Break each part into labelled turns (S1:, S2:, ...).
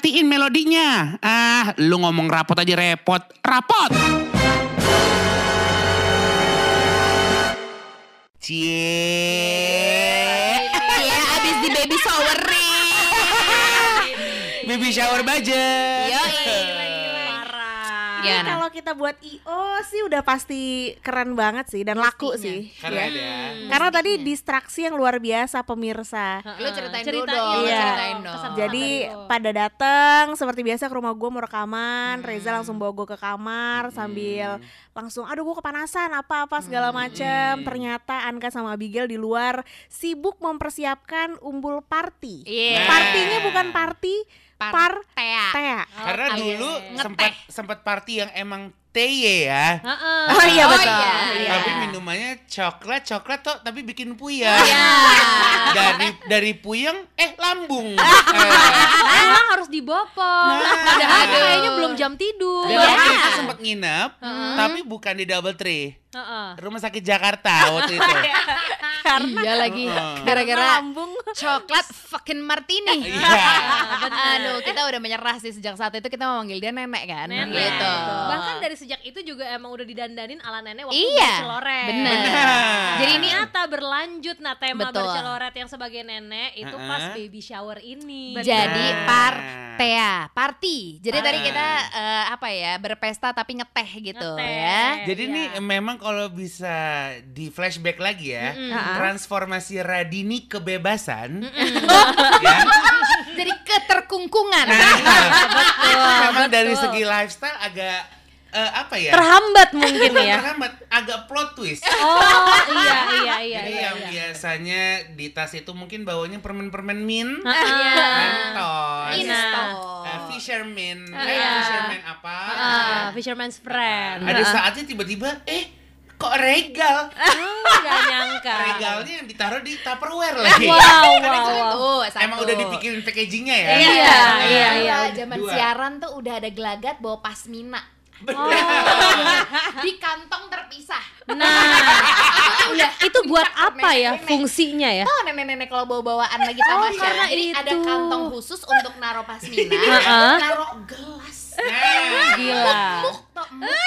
S1: matiin melodinya. Ah, lu ngomong rapot aja repot. Rapot! Cie.
S2: Iya, abis di baby shower nih.
S1: Baby shower budget.
S2: Yoi.
S3: Ini
S2: Gimana?
S3: kalau kita buat IO sih udah pasti keren banget sih dan laku sih.
S1: Keren
S3: ya.
S1: ya.
S3: Karena tadi distraksi yang luar biasa pemirsa.
S2: Lu ceritain dulu
S4: Ceritain
S2: dong,
S3: Iya.
S2: ceritain dong.
S3: Jadi pada datang seperti biasa ke rumah gue mau rekaman, Reza langsung bawa gue ke kamar sambil langsung aduh gue kepanasan apa-apa segala macem. Ternyata Anka sama Abigail di luar sibuk mempersiapkan umbul party.
S2: Iya.
S3: Partinya bukan party, par
S2: Tea.
S3: tea.
S1: Karena
S4: Oke.
S1: dulu
S2: Ngeteh.
S1: sempat sempat party yang emang TY ya.
S4: Heeh.
S3: Oh iya
S2: Oh,
S3: betul.
S2: iya.
S3: Iya.
S1: Tapi minumannya coklat, coklat toh tapi bikin puyeng.
S2: Iya.
S1: dari dari puyeng eh lambung. Eh,
S4: Pulang harus dibopong.
S1: Nah.
S4: Padahal
S1: Aduh.
S4: kayaknya belum jam tidur.
S1: Dan waktu itu sempat nginep, tapi bukan di Double Tree.
S4: Heeh.
S1: Rumah sakit Jakarta waktu itu.
S2: Iya lagi.
S1: Heeh.
S2: Gara-gara
S3: lambung.
S2: coklat fucking martini.
S1: Iya.
S2: Aduh, kita udah menyerah sih sejak saat itu kita memanggil dia nenek kan.
S4: Nenek.
S2: Gitu.
S4: Bahkan dari sejak itu juga emang udah didandanin ala nenek waktu
S2: Iya,
S4: berceloret.
S2: bener.
S1: Benar.
S2: Jadi ini
S4: ternyata berlanjut nah tema
S2: Betul.
S4: berceloret yang sebagai nenek itu
S1: Uh-uh.
S4: pas baby shower ini.
S2: jadi
S1: Nah.
S2: partea, party. Jadi tadi
S1: Ah.
S2: kita eh, apa ya, berpesta tapi ngeteh gitu
S4: Ngeteh.
S2: ya.
S1: Jadi
S4: Iya.
S1: nih memang kalau bisa di flashback lagi ya,
S3: Mm-mm.
S1: transformasi Radini kebebasan, ya,
S2: Jadi keterkungkungan.
S1: nah, memang dari
S4: betul.
S1: segi lifestyle agak eh, apa ya?
S4: Terhambat mungkin ya.
S1: Terhambat, agak plot twist.
S4: Oh iya iya iya.
S1: Jadi
S4: iya,
S1: yang
S4: iya.
S1: biasanya di tas itu mungkin bawanya permen-permen mint,
S4: Iya.
S1: mentos,
S2: Install.
S1: eh, fisherman, eh,
S4: Iya.
S1: fisherman apa?
S4: Ah, fisherman's friend.
S1: Ada saatnya tiba-tiba, eh kok regal?
S4: Hmm, Gak nyangka.
S1: Regalnya yang ditaruh di Tupperware lagi.
S4: Wow,
S2: Kan
S4: wow, wow.
S2: tuh, satu.
S1: Emang udah dipikirin packagingnya ya?
S4: Iya,
S2: Iya,
S4: iya,
S2: iya.
S4: iya.
S2: Zaman
S1: Dua.
S2: siaran tuh udah ada gelagat bawa pasmina.
S4: Oh.
S2: Di kantong terpisah.
S4: Nah, udah itu buat apa ya
S2: Nenek-nenek.
S4: fungsinya ya?
S2: Tahu nenek-nenek kalau bawa-bawaan lagi tamasya.
S4: karena
S2: Jadi ada
S4: itu.
S2: kantong khusus untuk naruh pasmina, naruh gelas.
S1: Nah,
S4: Gila.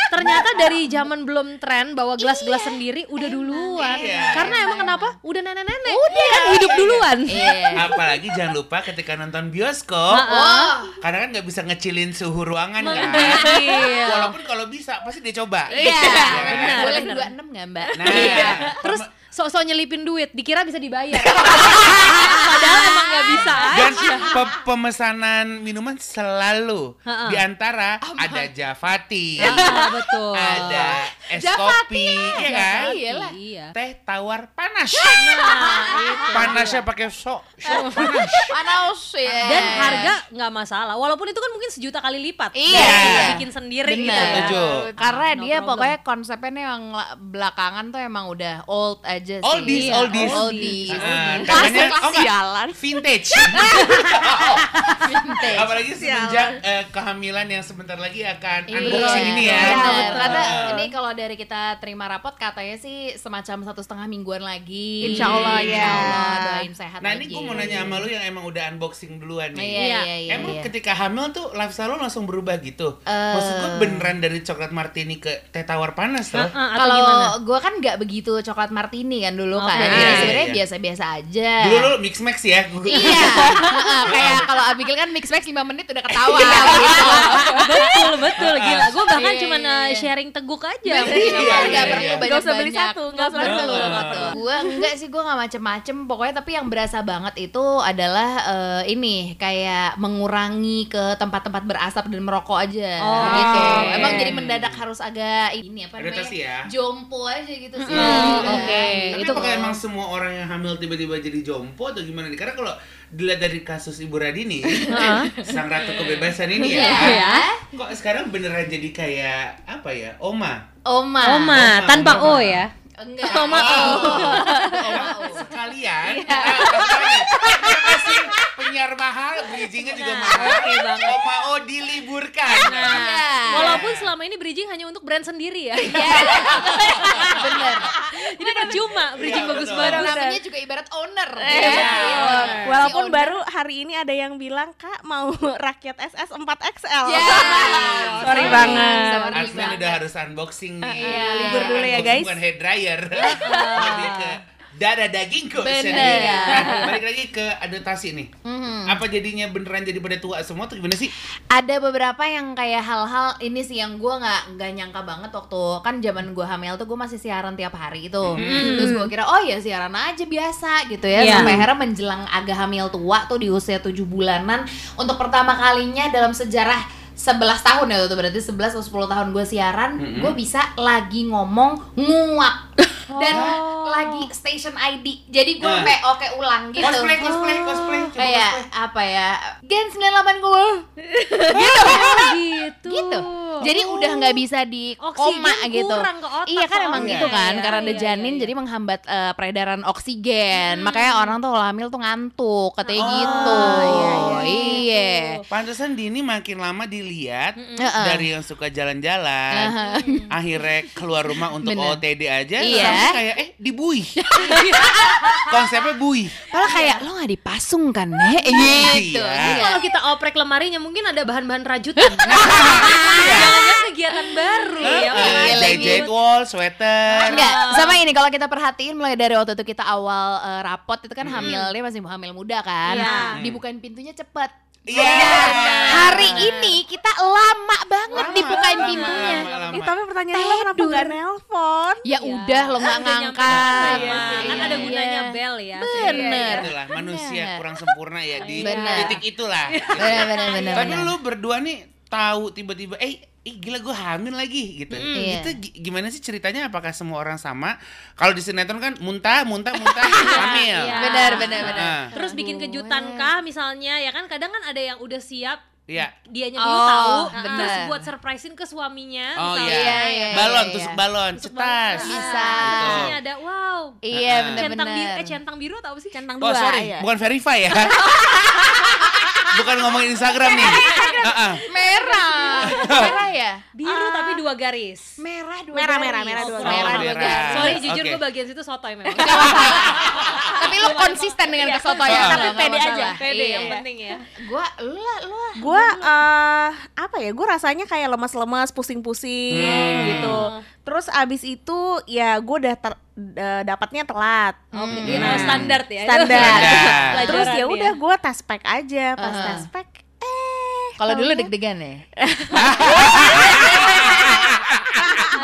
S4: Ternyata dari zaman belum tren bawa gelas-gelas sendiri udah duluan.
S1: Iya.
S4: Karena emang kenapa? Udah nenek-nenek. Udah kan hidup duluan.
S2: Iya.
S1: apalagi jangan lupa ketika nonton bioskop,
S2: Wah.
S1: karena kan nggak bisa ngecilin suhu ruangan kan.
S4: Iya.
S1: Walaupun kalau bisa pasti dia coba.
S2: Iya,
S1: kan?
S4: benar,
S2: Boleh
S4: benar.
S2: 26 nggak mbak?
S1: Nah,
S4: Terus sok-sok nyelipin duit, dikira bisa dibayar. Padahal emang nggak bisa
S1: dan
S4: aja.
S1: pe- pemesanan minuman selalu
S4: Ha-ha.
S1: di antara ada Javati,
S4: Ah, betul.
S1: ada es
S2: Javati
S1: kopi, ya kan?
S2: Iya lah.
S4: Iya.
S1: Teh tawar panas.
S4: Nah, itu.
S1: Panasnya pakai sok, sok panas.
S2: Panas ya.
S4: Dan harga nggak masalah, walaupun itu kan mungkin sejuta kali lipat.
S2: Iya.
S4: Kita bikin sendiri gitu
S2: Bener.
S4: ya.
S1: Setuju.
S2: Karena
S4: No
S2: dia
S4: problem.
S2: pokoknya konsepnya nih yang la- belakangan tuh emang udah old aja sih.
S1: Oldies,
S4: Iya,
S1: oldies.
S2: oldies.
S1: Ah, katanya-
S2: kelas
S1: oh
S2: sialan.
S1: vintage.
S2: Vintage.
S1: Apalagi semenjak eh, kehamilan yang sebentar lagi akan
S2: Iya,
S1: unboxing ini ya.
S2: benar.
S3: betul.
S2: Karena
S1: Ah.
S2: ini kalau dari kita terima rapot katanya sih semacam satu setengah mingguan lagi.
S3: Insya Allah,
S2: Insya
S3: ya.
S2: Allah, doain sehat
S1: Nah ini
S2: aja.
S1: gue mau nanya sama lu yang emang udah unboxing duluan
S2: Iya,
S1: nih.
S2: iya, iya.
S1: Emang
S2: iya.
S1: ketika hamil tuh lifestyle lu langsung berubah gitu?
S2: Eh.
S1: Maksud gue beneran dari coklat martini ke teh tawar panas loh?
S4: Heeh, atau gimana?
S2: Kalau gue kan nggak begitu coklat martini kan dulu kan. Jadi
S1: Iya,
S2: sebenarnya
S1: iya.
S2: biasa-biasa aja.
S1: Dulu lu mix max ya?
S2: Iya, Heeh, kayak kalau Abigail kan mix max 5 menit udah ketawa gitu.
S4: betul betul gila. Gue bahkan
S2: Iya,
S4: cuma
S2: iya,
S4: uh,
S2: iya.
S4: sharing teguk aja.
S1: Iya,
S2: Nggak
S1: iya,
S2: perlu
S1: iya.
S2: banyak
S3: Nggak usah beli satu, nggak usah beli
S1: satu.
S2: Gue enggak sih, gue nggak macem-macem. Pokoknya tapi yang berasa banget itu adalah eh, ini kayak mengurangi ke tempat-tempat berasap dan merokok aja.
S4: Oh,
S2: gitu.
S4: oke.
S2: Emang jadi mendadak harus agak ini apa namanya?
S1: Adaptasi ya?
S2: Jompo aja gitu sih. Iya.
S4: oke.
S1: Tapi
S4: Itu
S1: apakah emang semua orang yang hamil tiba-tiba jadi jompo atau gimana nih? Karena kalau dilihat dari kasus Ibu Radini, sang ratu kebebasan ini ya,
S4: Iya.
S1: kok sekarang beneran jadi kayak apa ya, oma?
S2: Oma.
S4: Oma
S1: Oma,
S4: tanpa
S1: Oma.
S4: O ya.
S2: Enggak.
S4: Oma O.
S1: Oma sekalian, eh, apanya? Dia kasih penyiar mahal, bridgingnya juga mahal.
S4: Oke banget.
S1: Oma O diliburkan.
S2: Iya.
S4: Walaupun selama ini bridging hanya untuk brand sendiri ya.
S2: Bener.
S4: Jadi percuma bridging
S1: Iya,
S4: bagus-bagus.
S2: Namanya juga ibarat owner.
S3: Eh,
S2: ya.
S3: Walaupun baru hari ini ada yang bilang kak mau rakyat SS 4XL.
S2: Ya.
S3: Sorry banget.
S2: Banget.
S1: udah harus unboxing nih.
S3: Iya, libur dulu ya, guys.
S1: Bukan hair dryer. Lebih ke dada daging kok.
S2: Bener.
S1: Nah, balik lagi ke adaptasi nih.
S2: Mhm.
S1: Apa jadinya beneran jadi pada tua semua tuh gimana sih?
S2: ada beberapa yang kayak hal-hal ini sih yang gue nggak nggak nyangka banget waktu kan zaman gue hamil tuh gue masih siaran tiap hari itu terus gue kira oh ya siaran aja biasa gitu ya
S4: Iya.
S2: sampai akhirnya menjelang agak hamil tua tuh di usia 7 bulanan untuk pertama kalinya dalam sejarah 11 tahun ya itu berarti 11 atau 10 tahun gue siaran gue bisa lagi ngomong nguak dan lagi station ID jadi gue
S1: Nah.
S2: sampai oke ulang gitu.
S1: Cosplay, cosplay, cosplay. Coba
S2: kayak
S1: cosplay.
S2: apa ya? Gen 98 gue
S4: Oh, gitu.
S2: gitu. Jadi udah nggak bisa di
S4: Oksigen
S2: koma gitu.
S4: kurang ke otak
S2: iya kan emang gitu kan.
S4: Iya,
S2: karena ada
S4: iya,
S2: janin
S4: iya.
S2: jadi menghambat eh, peredaran oksigen. Makanya orang tuh kalau hamil tuh ngantuk katanya
S1: Oh,
S2: gitu.
S4: iya,
S2: iya
S1: Pantesan Dini makin lama dilihat
S2: Heeh.
S1: dari yang suka jalan-jalan, akhirnya keluar rumah untuk
S2: Bener.
S1: OTD aja,
S2: Iya.
S1: Sampai kayak eh dibuih. Konsepnya buih.
S2: malah kayak lo nggak dipasung kan nek gitu
S1: Iya.
S4: Jadi kalau kita oprek lemarinya mungkin ada bahan-bahan rajutan. Jangan-jangan kegiatan baru ya.
S2: Iya,
S1: Eh,
S2: lagi.
S1: Jahit wall, sweater.
S2: Enggak, sama ini kalau kita perhatiin mulai dari waktu itu kita awal eh, rapot itu kan hamilnya masih hamil muda kan.
S3: Iya.
S2: Dibukain pintunya cepet.
S1: Iya.
S2: Hari ini kita lama banget
S1: Lama,
S2: dibukain
S1: lama,
S2: pintunya.
S1: lama, lama.
S3: Ih, tapi pertanyaan lo kenapa nggak nelpon?
S2: Ya udah lo nggak ngangkat.
S4: sama. Kan ada
S2: Iya.
S4: gunanya bel ya.
S2: Bener.
S1: Itulah manusia kurang sempurna ya di titik itulah.
S2: Bener bener bener.
S1: Tapi lu berdua nih tahu tiba-tiba eh Ih gila gue hamil lagi gitu.
S2: Iya.
S1: Itu gi- gimana sih ceritanya? Apakah semua orang sama? Kalau di sinetron kan muntah, muntah, muntah, hamil.
S4: Iya.
S2: Benar benar benar.
S1: Ah,
S4: Terus bikin kejutan kah misalnya ya kan kadang kan ada yang udah siap
S1: Iya.
S4: dianya
S2: Oh,
S4: dulu tahu
S2: bener.
S4: terus buat surprisein ke suaminya
S1: Oh
S4: misalnya.
S1: iya.
S2: Iya, iya,
S1: balon,
S2: iya,
S1: tusuk
S2: iya.
S1: balon,
S4: Tusuk
S1: cetas.
S4: balon.
S2: Bisa.
S4: Ah,
S1: Betul.
S4: biasanya ada wow
S2: Iya
S1: Ah.
S2: benar
S4: centang biru eh centang biru atau apa sih
S3: Centang
S1: Oh
S3: dua
S1: sorry,
S3: ya.
S1: bukan verify ya. bukan ngomongin Instagram nih. Ah, ah.
S2: Merah. Merah ya?
S4: biru tapi dua garis
S2: Merah dua
S3: Merah,
S2: garis.
S3: merah, merah dua
S2: Oh,
S3: garis.
S2: merah dua
S1: merah.
S2: garis.
S4: sorry jujur
S1: Oke.
S4: gue bagian situ sotoy memang
S2: Tapi lu konsisten dengan kesotoyan
S1: Ah.
S3: Tapi pede aja.
S4: pede
S2: Iya.
S4: yang penting ya
S2: Gua lu lah, lu.
S3: Gue eh apa ya? Gue rasanya kayak lemas-lemas, pusing-pusing
S1: Hmm.
S3: gitu. Terus abis itu ya gue udah ter, eh, dapatnya telat.
S4: oke
S2: Hmm.
S4: Standar ya
S3: Standar. Terus ya udah gue tes pack aja. Pas
S2: Uh-huh.
S3: tes pack eh
S2: Kalau dulu deg-degan ya.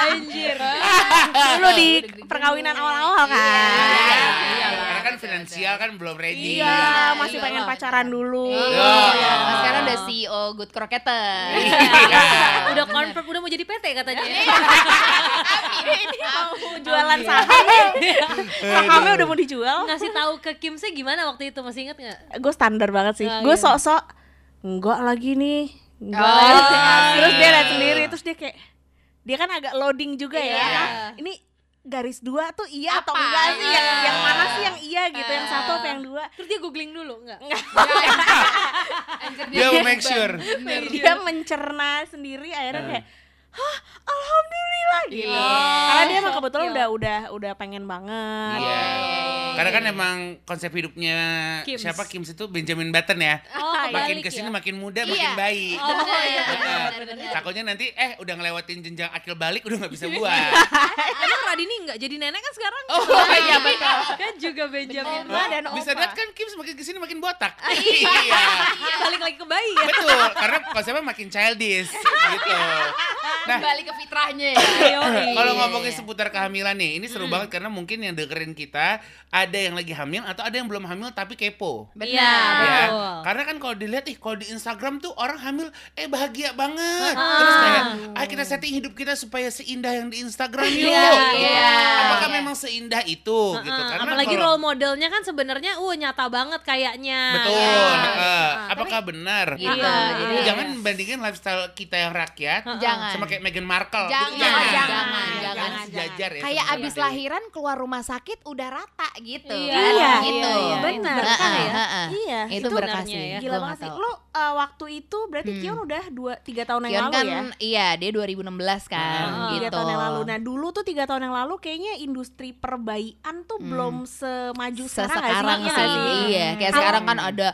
S4: anjir
S3: dulu di perkawinan awal-awal kan.
S2: Iya.
S1: Iya, Karena kan finansial kan belum ready.
S3: Iya, masih
S2: Iya
S3: pengen pacaran dulu.
S2: Iya.
S1: Iya.
S2: Nah, sekarang udah CEO Good Crocketer.
S1: Iya.
S4: udah confirm udah mau jadi PT katanya
S3: Ini mau jualan saham. Sahamnya udah mau dijual.
S4: ngasih tahu ke Kim sih gimana waktu itu masih inget nggak
S3: Gue standar banget sih.
S4: Oh,
S3: gue
S4: iya.
S3: sok-sok enggak lagi nih. Enggak
S2: Oh,
S3: lagi.
S2: iya.
S3: Terus dia lihat sendiri terus dia kayak dia kan agak loading juga ya.
S2: Iya.
S3: Ah, Ini garis dua tuh iya atau
S2: Apa?
S3: enggak sih yang
S2: Ah.
S3: yang mana sih yang iya gitu yang satu apa yang dua
S4: terus dia googling dulu nggak
S2: Anjir,
S1: Dia mau make sure.
S3: dia mencerna sendiri akhirnya kayak hah alhamdulillah gitu
S2: Iya.
S3: karena dia emang kebetulan
S4: iya.
S3: udah udah udah pengen banget
S1: Iya. Karena kan emang konsep hidupnya
S4: Kims.
S1: siapa Kims itu Benjamin Button ya.
S4: oh
S1: Makin
S4: ke
S1: sini
S4: ya
S1: makin muda
S2: Iya.
S1: makin baik.
S4: oh iya
S2: benar.
S1: Takutnya nanti eh udah ngelewatin jenjang akil balik udah nggak bisa buat.
S4: emang Radini nggak jadi nenek kan sekarang
S1: Oh iya betul.
S4: kan juga Benjamin
S3: Oma dan
S1: Bisa
S3: opa.
S1: lihat kan Kim semakin ke sini makin botak. iya.
S4: balik lagi ke bayi ya
S1: Betul, karena konsepnya makin childish gitu. Nah,
S2: Kembali ke fitrahnya ya.
S1: Kalau ngomongin seputar kehamilan nih, ini seru banget karena mungkin yang dengerin kita ada yang lagi hamil atau ada yang belum hamil tapi kepo.
S4: Iya,
S1: Ya,
S4: betul.
S1: karena kan kalau dilihat ih kalau di Instagram tuh orang hamil eh bahagia banget. Terus kayak ah kita setting hidup kita supaya seindah yang di Instagram yuk.
S4: Iya,
S1: gitu.
S2: iya.
S1: Apakah memang seindah itu gitu?
S4: Heeh,
S1: Karena
S4: apalagi
S1: kalau-
S4: role modelnya kan sebenarnya uh nyata banget kayaknya
S1: Betul.
S4: ya.
S1: heeh. apakah benar?
S2: Gitu,
S1: Gitu.
S2: jadi
S1: Jangan bandingin lifestyle kita yang rakyat
S2: Jangan.
S1: sama kayak Meghan Markle.
S2: Jangan,
S1: Gitu,
S2: jangan,
S1: jangan,
S2: jangan,
S1: jangan,
S2: jangan.
S1: sejajar ya.
S2: Kayak abis
S1: sekali.
S2: lahiran keluar rumah sakit udah rata gitu
S4: Iya,
S2: kan?
S3: iya,
S2: gitu.
S3: iya, benar.
S4: Berkah ya.
S2: Heeh,
S3: Iya,
S2: Itu
S3: itu
S2: berkah
S4: sebenarnya
S2: sih.
S4: ya.
S3: gila banget sih lu uh, waktu itu berarti
S2: Hmm.
S3: Kion udah dua tiga tahun yang
S2: Kion
S3: lalu
S2: kan
S3: ya
S2: iya dia 2016 kan
S3: tiga
S2: gitu.
S3: tahun yang lalu. Nah dulu tuh tiga tahun yang lalu kayaknya industri perbaian tuh belum semaju sekarang,
S2: sekarang
S3: sih?
S2: sih,
S3: Iya
S2: iya kayak sekarang kan ada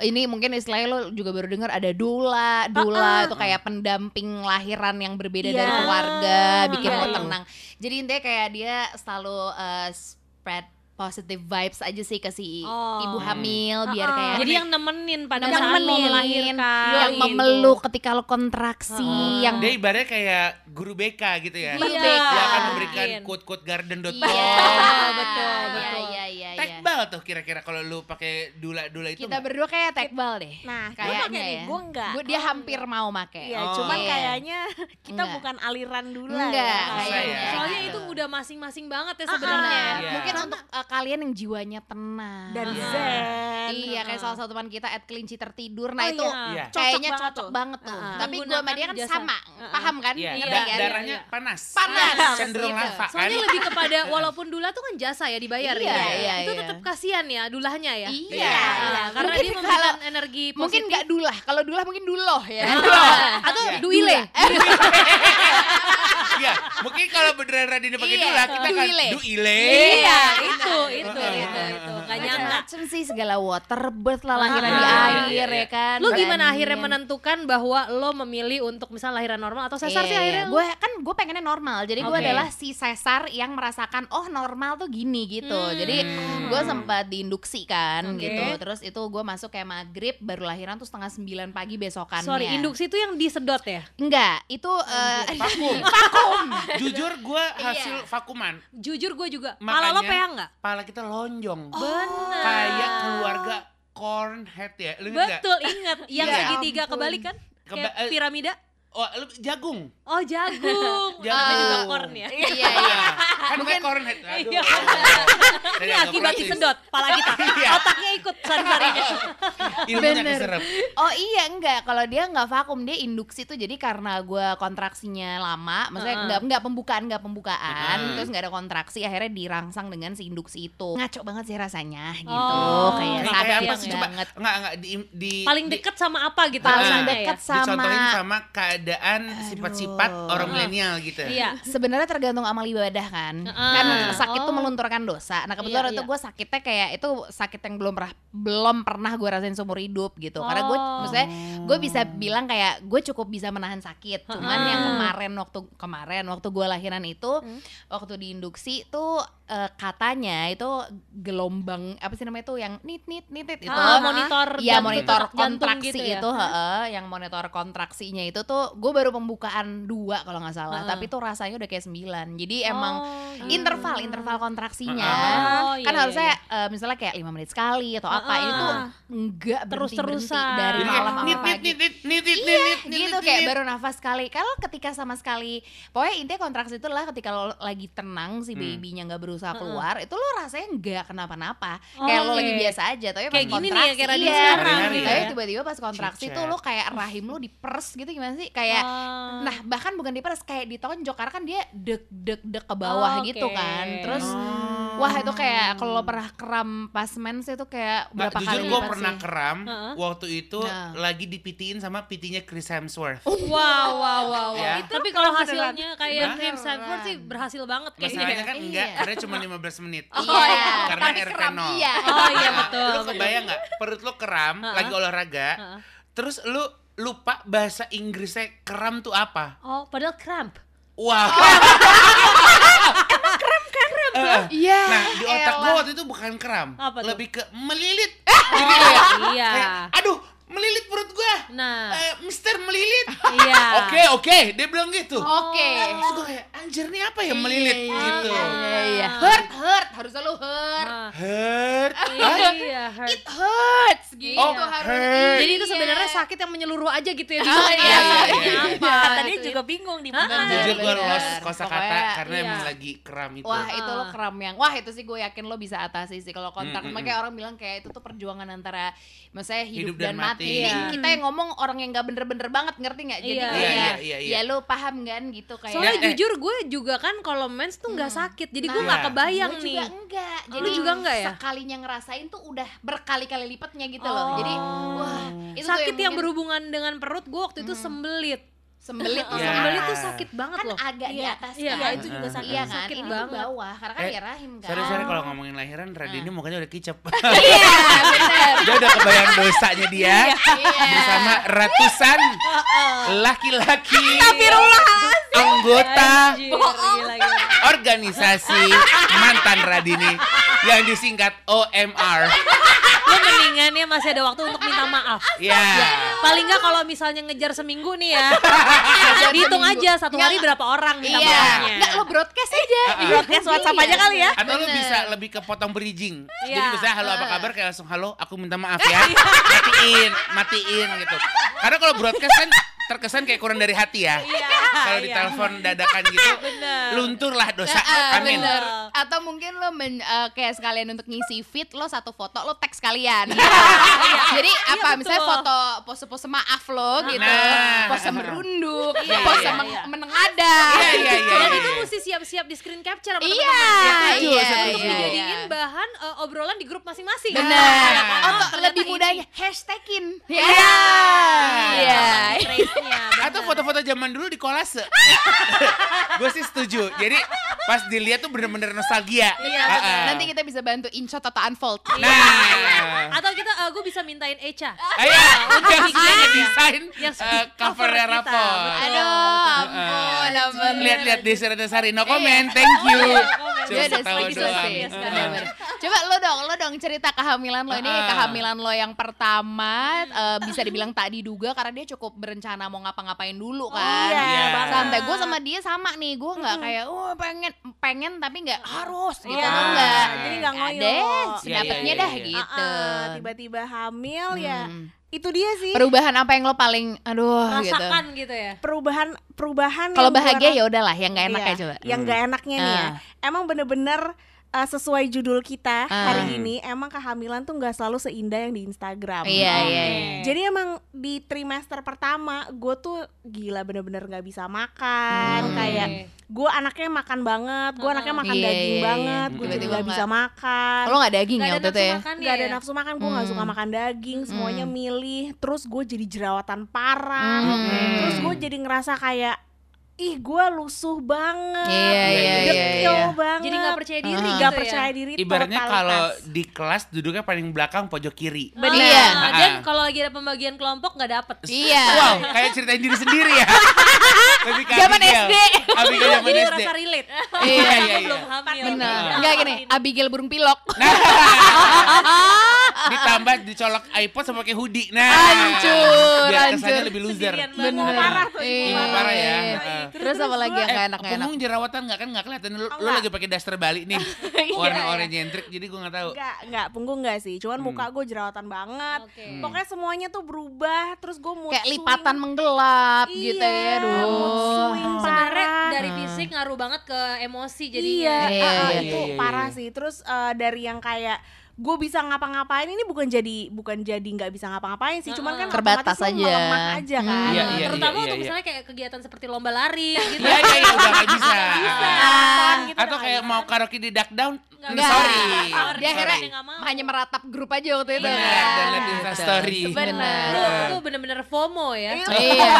S2: ini mungkin istilahnya lo juga baru dengar ada dula dula itu kayak pendamping lahiran yang berbeda dari
S3: Iya.
S2: keluarga bikin
S3: Iya,
S2: lo
S3: iya.
S2: tenang jadi intinya kayak dia selalu uh, spread positive vibes aja sih ke si
S4: Oh.
S2: ibu hamil biar
S3: Ah,
S2: kayak
S4: Jadi yang nemenin pada
S2: Yang
S4: saat
S2: nemenin,
S4: melahirkan.
S2: yang
S3: gitu.
S2: memeluk ketika lo kontraksi yang
S1: Dia ibaratnya kayak guru BK gitu ya.
S2: Guru
S4: Iya.
S2: BK.
S1: Dia akan memberikan
S4: Mungkin.
S1: quote-quote garden.com.
S2: iya
S4: betul,
S2: iya
S4: betul.
S2: iya iya iya.
S1: Tekbal tuh kira-kira kalau lu pakai dula-dula itu.
S2: kita berdua kayak tekbal deh
S3: Nah,
S2: kayaknya ya
S3: gua enggak.
S2: Gua- dia
S3: Oh,
S2: hampir mau make
S3: Iya,
S1: Oh.
S3: cuman
S2: Iya.
S3: kayaknya kita
S2: Enggak.
S3: bukan aliran dulu
S2: Enggak,
S3: ya.
S2: kayaknya.
S1: ya.
S4: Soalnya itu udah masing-masing banget ya
S3: Ah,
S4: sebenarnya.
S2: Benar.
S1: Iya.
S2: Mungkin untuk uh, kalian yang jiwanya tenang.
S3: dan
S4: Iya.
S3: zen.
S2: Iya, kayak salah satu teman kita at kelinci tertidur. Nah,
S3: Oh,
S2: itu
S3: iya.
S1: Iya.
S2: kayaknya
S3: Cocok banget
S2: cocok
S3: tuh.
S2: banget tuh.
S3: Uh-uh.
S2: Tapi gua sama dia kan
S4: jasa.
S2: sama. Paham kan?
S1: Iya,
S2: kan?
S1: darahnya
S2: Iya.
S1: panas.
S2: Panas,
S1: Cenderung
S2: gitu.
S1: lava kan.
S4: Soalnya lebih kepada walaupun dula tuh kan jasa ya dibayar
S2: Iya,
S4: ya.
S2: iya,
S4: itu
S2: iya.
S4: tetap kasihan ya dulahnya ya.
S2: Iya.
S4: Nah, karena
S2: Mungkin
S4: dia memberikan
S2: kalau-
S4: energi positif.
S2: Mungkin nggak dulah. Kalau dulah mungkin duloh ya.
S4: atau
S1: Iya.
S4: duile.
S1: Iya, mungkin kalau beneran Radina pakai
S2: Iya,
S1: dula, kita akan
S2: duile.
S1: duile.
S4: Iya, itu, itu, itu, itu. Gak nyangka.
S2: Macam sih segala water birth lah lahiran
S4: Ah,
S2: di
S1: iya,
S2: air
S1: iya,
S2: ya
S1: iya.
S2: kan.
S4: Lu gimana akhirnya menentukan bahwa lo memilih untuk misal lahiran normal atau sesar sih akhirnya?
S2: gue kan gue pengennya normal jadi gue adalah si sesar yang merasakan oh normal tuh gini gitu
S4: Hmm.
S2: jadi gue sempat diinduksi kan gitu terus itu gue masuk kayak maghrib baru lahiran tuh setengah sembilan pagi besokannya
S4: Sorry, induksi itu yang disedot ya?
S2: enggak itu eh,
S1: Vakum.
S2: vakum
S1: Jujur gue hasil
S2: Iya.
S1: vakuman.
S4: Jujur gue juga. Pala lo peang nggak?
S1: Pala kita lonjong.
S4: Bener.
S1: Kayak keluarga cornhead ya. Lu?
S4: Betul, ingat. Yang
S1: Iya.
S4: segitiga
S2: Ampun.
S4: kebalik kan? Kayak
S1: eh,
S4: piramida.
S1: Oh, jagung.
S4: Oh, jagung.
S1: Jagung.
S4: Namanya juga corn ya.
S2: iya iya
S1: kan gue cornhead. Aduh.
S4: Iya. Ini akibat disedot pala kita.
S1: Iya.
S4: Otaknya ikut sari-sarinya.
S1: Ilmunya
S2: Bener.
S1: keserap.
S2: Oh iya enggak kalau dia nggak vakum dia induksi tuh jadi karena gue kontraksinya lama maksudnya
S4: Heeh.
S2: nggak nggak pembukaan nggak pembukaan terus nggak ada kontraksi akhirnya dirangsang dengan si induksi itu ngaco banget sih rasanya gitu
S4: Oh,
S2: kayak
S1: apa sih coba?
S2: banget
S1: Enggak, enggak di, di
S4: Paling deket sama apa gitu
S2: paling
S4: rasanya
S2: dekat
S4: ya?
S2: sama
S1: dicontohin sama keadaan sifat-sifat orang milenial gitu.
S4: Iya.
S2: sebenarnya tergantung amal ibadah kan
S4: Heeh.
S2: kan sakit tuh
S4: Oh.
S2: melunturkan dosa nah kebetulan
S4: Iya,
S2: itu
S4: iya.
S2: gue sakitnya kayak itu sakit yang belum pernah belum pernah gue rasain seumur hidup gitu karena gue
S4: Oh.
S2: maksudnya gue bisa bilang kayak gue cukup bisa menahan sakit cuman
S4: Heeh.
S2: yang kemarin waktu kemarin waktu gue lahiran itu waktu diinduksi tuh eh, katanya itu gelombang apa sih namanya tuh yang nit nit nit nit itu
S4: Ah, monitor
S2: Iya
S4: jantung,
S2: monitor
S4: jantung
S2: kontraksi
S4: gitu ya.
S2: itu, heeh, yang monitor kontraksinya itu tuh gue baru pembukaan dua kalau nggak salah,
S4: Heeh.
S2: tapi tuh rasanya udah kayak sembilan. Jadi emang
S4: Oh, gitu.
S2: interval interval kontraksinya
S4: Oh,
S2: kan
S4: iya,
S2: harusnya
S4: iya.
S2: eh, misalnya kayak lima menit sekali atau apa ini tuh
S4: Heeh.
S2: enggak berhenti
S4: Terus-terusan.
S2: dari malam sampai
S1: nit nit
S2: pagi.
S1: nit nit nit nit
S2: Iya,
S1: nit, nit,
S2: gitu
S1: nit,
S2: kayak
S1: nit.
S2: baru nafas sekali. Kalau ketika sama sekali, pokoknya intinya kontraksi itu adalah ketika lo lagi tenang si
S1: Hmm.
S2: babynya nggak berusaha
S4: Heeh.
S2: keluar, itu lo rasanya nggak kenapa-napa. kayak lo
S4: Oke.
S2: lagi biasa aja, tapi pas
S4: Kayak gini nih ya,
S2: kontraksi,
S4: kayak
S2: iya.
S4: sekarang
S1: Hari-hari
S4: gitu
S2: Tapi
S4: ya.
S2: tiba-tiba pas kontraksi
S1: Cicet.
S2: tuh lo kayak rahim lo diperes gitu gimana sih? Kayak
S4: Oh.
S2: Nah bahkan bukan diperes kayak ditonjok karena kan dia dek dek dek ke bawah
S4: Oh,
S2: gitu
S4: oke.
S2: kan. Terus
S1: Oh.
S2: wah itu kayak kalau lo pernah kram pas mens itu kayak
S1: Nggak,
S2: berapa
S1: jujur
S2: kali
S1: gue pernah
S2: sih.
S1: keram
S4: Heeh.
S1: waktu itu
S2: Nah.
S1: lagi dipitiin sama pitinya Chris Hemsworth.
S4: Wow, wow, wow, wow.
S1: Ya.
S4: Tapi kalau hasilnya kayak. Chris Hemsworth sih berhasil banget
S1: Masalahnya
S4: kayaknya.
S1: kan
S2: Iya.
S1: enggak, karena cuma 15 menit.
S2: Oh,
S4: Oh,
S2: iya.
S1: Karena
S2: Tapi keram
S1: nol.
S2: iya.
S4: Oh iya
S1: Nah,
S4: betul.
S1: Lu kebayang nggak perut lu keram
S4: Heeh.
S1: lagi olahraga,
S4: Heeh.
S1: terus lu lupa bahasa Inggrisnya keram tuh apa?
S4: Oh, padahal cramp.
S1: Wah. Eh,
S2: Iya.
S1: Nah, di otak gua waktu itu bukan kram,
S4: Apa tuh?
S1: lebih ke melilit. Kayak,
S4: Iya.
S1: kayak, aduh, melilit perut gua.
S4: Nah,
S1: Eh, Mister melilit.
S4: iya.
S1: Oke, oke, dia bilang gitu.
S2: Oke.
S1: Terus gua kayak, anjir nih apa ya melilit
S2: Iya, iya,
S1: gitu.
S2: Iya, iya. Hurt, hurt, harusnya lu hurt.
S4: Nah,
S1: Hurt.
S4: Iya, hurt.
S2: It hurts gitu
S1: Oh,
S2: harus.
S1: hurt.
S4: Jadi itu
S2: Iya.
S4: sebenarnya sakit yang menyeluruh aja gitu ya.
S2: Oh, iya,
S4: iya,
S1: iya,
S4: iya,
S1: iya.
S4: apa?
S3: Tadi
S4: gitu.
S3: juga bingung di mana.
S1: Jujur gua lost kosakata
S2: Pokoknya,
S1: karena
S4: iya.
S1: emang lagi keram itu.
S2: Wah itu lo keram yang Wah itu sih gue yakin lo bisa atasi sih Kalau kontak
S1: Mm, mm,
S2: Makanya orang bilang kayak itu tuh perjuangan antara Maksudnya hidup,
S1: Hidup
S2: dan,
S1: dan
S2: mati,
S1: mati.
S2: Ini
S4: Iya.
S2: Kita yang ngomong orang yang gak bener-bener banget Ngerti gak? Jadi
S4: Iya.
S2: kayak
S1: Iya, iya, iya.
S2: Ya lo paham kan gitu kayak
S4: Soalnya
S1: Ya, eh.
S4: jujur gue juga kan kalau mens tuh nggak
S2: Hmm.
S4: sakit. Jadi gue
S2: Nah,
S4: nggak kebayang
S2: Gue
S4: nih.
S2: juga enggak
S4: Lu
S2: Jadi
S4: juga enggak ya?
S2: Sekalinya ngerasain tuh udah berkali-kali lipatnya gitu loh Jadi
S4: Oh.
S2: wah itu
S4: sakit yang,
S2: mungkin-
S4: berhubungan dengan perut gue waktu itu
S2: Hmm.
S4: sembelit.
S2: Sembelit tuh
S1: Iya.
S4: Sembelit tuh sakit banget
S2: kan
S4: loh.
S2: agak di
S3: Iya,
S2: atas
S4: iya,
S2: kan
S3: itu juga sakit.
S2: iya kan
S4: Sakit
S2: ini
S4: banget.
S2: bawah karena kan
S1: Eh,
S2: ya rahim kan
S1: Sorry sorry kalau ngomongin lahiran Radini
S2: Ah.
S1: mukanya udah kicep.
S2: iya benar
S1: dia udah kebayang dosanya dia
S2: Iya.
S1: bersama ratusan laki-laki anggota organisasi mantan Radini yang disingkat OMR.
S4: Lu mendingan ya masih ada waktu untuk minta maaf.
S1: Ya.
S4: Paling nggak kalau misalnya ngejar seminggu nih ya, dihitung aja satu hari
S2: Nggak.
S4: berapa orang minta
S2: iya
S4: maafnya.
S2: nggak lo broadcast aja.
S3: Broadcast WhatsApp aja kali ya.
S1: Atau lu
S2: Bener.
S1: bisa lebih ke potong bridging. Jadi
S4: Iya.
S1: misalnya halo apa kabar kayak langsung halo, aku minta maaf ya. matiin, matiin gitu. Karena kalau broadcast kan terkesan kayak kurang dari hati ya.
S4: Iya.
S1: Kalau
S4: iya.
S1: ditelepon dadakan gitu,
S4: Bener.
S1: lunturlah dosa.
S2: Ah,
S1: Amin.
S2: bener. Atau mungkin lo men, eh, kayak sekalian untuk ngisi feed lo satu foto lo tag sekalian. Jadi apa
S4: Iya,
S2: misalnya foto pose-pose maaf lo gitu,
S1: Nah.
S2: pose merunduk,
S1: Iya,
S2: pose
S1: iya,
S4: iya.
S2: menengadah.
S1: Iya, iya, iya.
S4: Dan
S1: iya,
S4: itu
S1: iya.
S4: Mesti siap-siap di screen capture sama
S2: Iya,
S4: teman-teman.
S2: Iya,
S1: setuju.
S4: Untuk
S2: iya,
S4: dijadiin
S2: iya.
S4: bahan eh, obrolan di grup masing-masing.
S2: Benar.
S1: Nah.
S2: Atau
S4: ternyata
S2: lebih mudahnya hashtagin.
S1: Iya.
S2: Iya.
S4: Trace-nya,
S1: Atau foto-foto zaman dulu di kolase. gue sih setuju. Jadi pas dilihat tuh bener-bener nostalgia.
S4: Iya,
S1: Ah, ah.
S2: Nanti kita bisa bantu inshot atau unfold.
S1: Nah.
S4: Atau kita, gue bisa mintain Echa.
S1: Ayo, sudah desain eh,
S4: cover
S1: covernya
S4: kita,
S1: rapor.
S2: Aduh, ampun, ampun.
S1: Lihat-lihat di Sari no comment, thank you.
S2: Iya.
S1: Cuma doang.
S4: Iya.
S2: Coba lo dong, lo dong cerita kehamilan lo ini
S1: Ah.
S2: kehamilan lo yang pertama eh, bisa dibilang tak diduga karena dia cukup berencana mau ngapa-ngapain dulu kan.
S3: Iya,
S1: Iya.
S3: banget.
S2: Santai gue sama dia sama nih, gue nggak kayak oh pengen pengen tapi nggak harus gitu
S3: Iya,
S2: tuh nggak.
S3: jadi nggak ngoyo.
S2: deh,
S1: Iya, iya,
S2: dah
S1: iya, iya.
S2: gitu.
S3: Tiba-tiba hamil ya.
S2: Hmm.
S3: Itu dia sih.
S2: Perubahan apa yang lo paling aduh gitu.
S4: Rasakan gitu ya.
S3: perubahan perubahan
S2: Kalau bahagia ya udahlah, yang nggak enak
S3: Iya,
S2: ya coba.
S3: Yang gak enaknya nih ya.
S2: Ah.
S3: Emang bener-bener uh, sesuai judul kita
S2: Ah.
S3: hari ini emang kehamilan tuh nggak selalu seindah yang di Instagram.
S2: Iya,
S4: Oke.
S2: iya, iya.
S3: Jadi emang di trimester pertama gue tuh gila bener-bener nggak bisa makan
S2: Hmm.
S3: kayak gue anaknya makan banget, gue anaknya makan
S2: Iya,
S3: daging
S2: iya,
S3: banget, gue
S2: Tiba-tiba
S3: nggak bisa
S2: nggak-
S3: makan.
S2: Lo gak daging
S4: Gak
S2: ya
S4: ada
S2: waktu itu ya?
S4: makan
S3: Gak ada
S4: ya?
S3: nafsu makan, gue nggak suka
S2: Hmm.
S3: makan daging, semuanya
S2: Hmm.
S3: milih. Terus gue jadi jerawatan parah,
S2: Hmm.
S3: terus gue jadi ngerasa kayak ih gue lusuh banget,
S2: Iya, iya,
S1: iya,
S3: dekil
S2: iya.
S3: banget,
S4: Jadi nggak percaya diri gitu
S3: nggak
S4: ya?
S3: percaya diri.
S1: Ibaratnya kalau di kelas duduknya paling belakang pojok kiri.
S4: Ah,
S2: Iya.
S4: Dan
S1: Ah.
S4: kalau lagi ada pembagian kelompok nggak dapet.
S2: Iya.
S1: Wow, kayak ceritain diri sendiri ya. Ke
S2: Zaman. SD.
S1: Abigail zaman
S4: Jadi
S1: SD.
S4: merasa relate.
S2: Iya,
S1: iya, iya.
S4: Belum hamil.
S2: Bener.
S1: Ah.
S2: Enggak gini, Abigail burung pilok.
S1: Ditambah dicolok iPod sama pakai hoodie. Nah,
S2: Hancur,
S1: biar kesannya lebih loser.
S3: Ibu parah tuh,
S2: Iya.
S1: parah ya.
S2: Iya.
S1: Heeh.
S2: Terus apa lagi yang
S1: Eh,
S2: gak enak gak enak?
S1: punggung jerawatan nggak kan nggak kelihatan lu, lu lagi pakai daster Bali nih warna oranye nyentrik jadi gue nggak tahu
S3: Enggak, enggak, punggung enggak sih. Cuman
S1: Hmm.
S3: muka gue jerawatan banget.
S1: Hmm.
S3: Pokoknya semuanya tuh berubah. Terus gue mood
S2: Kayak lipatan menggelap
S3: Iya,
S2: gitu ya.
S3: mood
S2: Duh.
S3: swing
S4: Sebenarnya
S3: parah.
S4: dari fisik ngaruh banget ke emosi
S3: Iya.
S2: Iya,
S3: ah, ah,
S2: iya,
S3: itu
S1: iya, iya,
S3: parah
S1: iya.
S3: sih. Terus eh, dari yang kayak gue bisa ngapa-ngapain ini bukan jadi bukan jadi nggak bisa ngapa-ngapain sih, cuman kan
S2: Terbatas aja.
S3: melemah aja kan.
S2: Hmm.
S1: Iya, iya,
S4: terutama
S1: iya,
S4: untuk
S1: iya.
S4: misalnya kayak kegiatan seperti lomba lari gitu.
S1: Iya iya iya udah nggak bisa.
S4: Bisa.
S3: Maraton gitu
S1: Atau kayak mau karaoke di duck down,
S4: Nggak
S2: Enggak.
S1: sorry.
S4: Sorry.
S2: Dia akhirnya hanya meratap grup aja waktu itu.
S1: Benar, dan liat Insta story.
S2: Benar.
S4: Lu tuh bener-bener FOMO ya.
S3: Iya,
S2: Iya.